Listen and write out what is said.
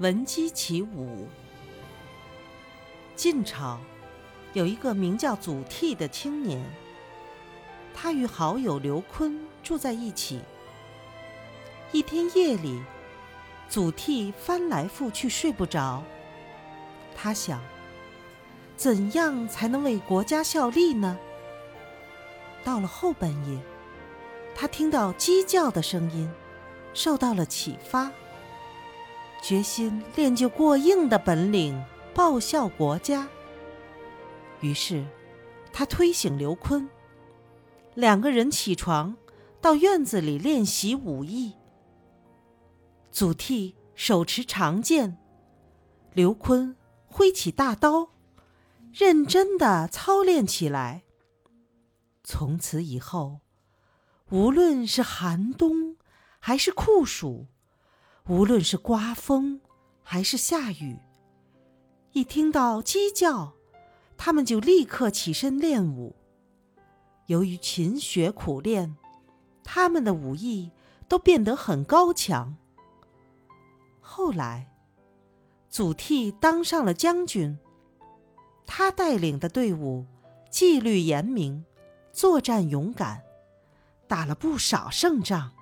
闻鸡起舞。晋朝有一个名叫祖逖的青年，他与好友刘琨住在一起。一天夜里，祖逖翻来覆去睡不着。他想，怎样才能为国家效力呢？到了后半夜，他听到鸡叫的声音，受到了启发。决心练就过硬的本领，报效国家。于是，他推醒刘琨，两个人起床，到院子里练习武艺。祖逖手持长剑，刘琨挥起大刀，认真的操练起来。从此以后，无论是寒冬还是酷暑。无论是刮风还是下雨，一听到鸡叫，他们就立刻起身练武。由于勤学苦练，他们的武艺都变得很高强。后来，祖逖当上了将军，他带领的队伍纪律严明，作战勇敢，打了不少胜仗。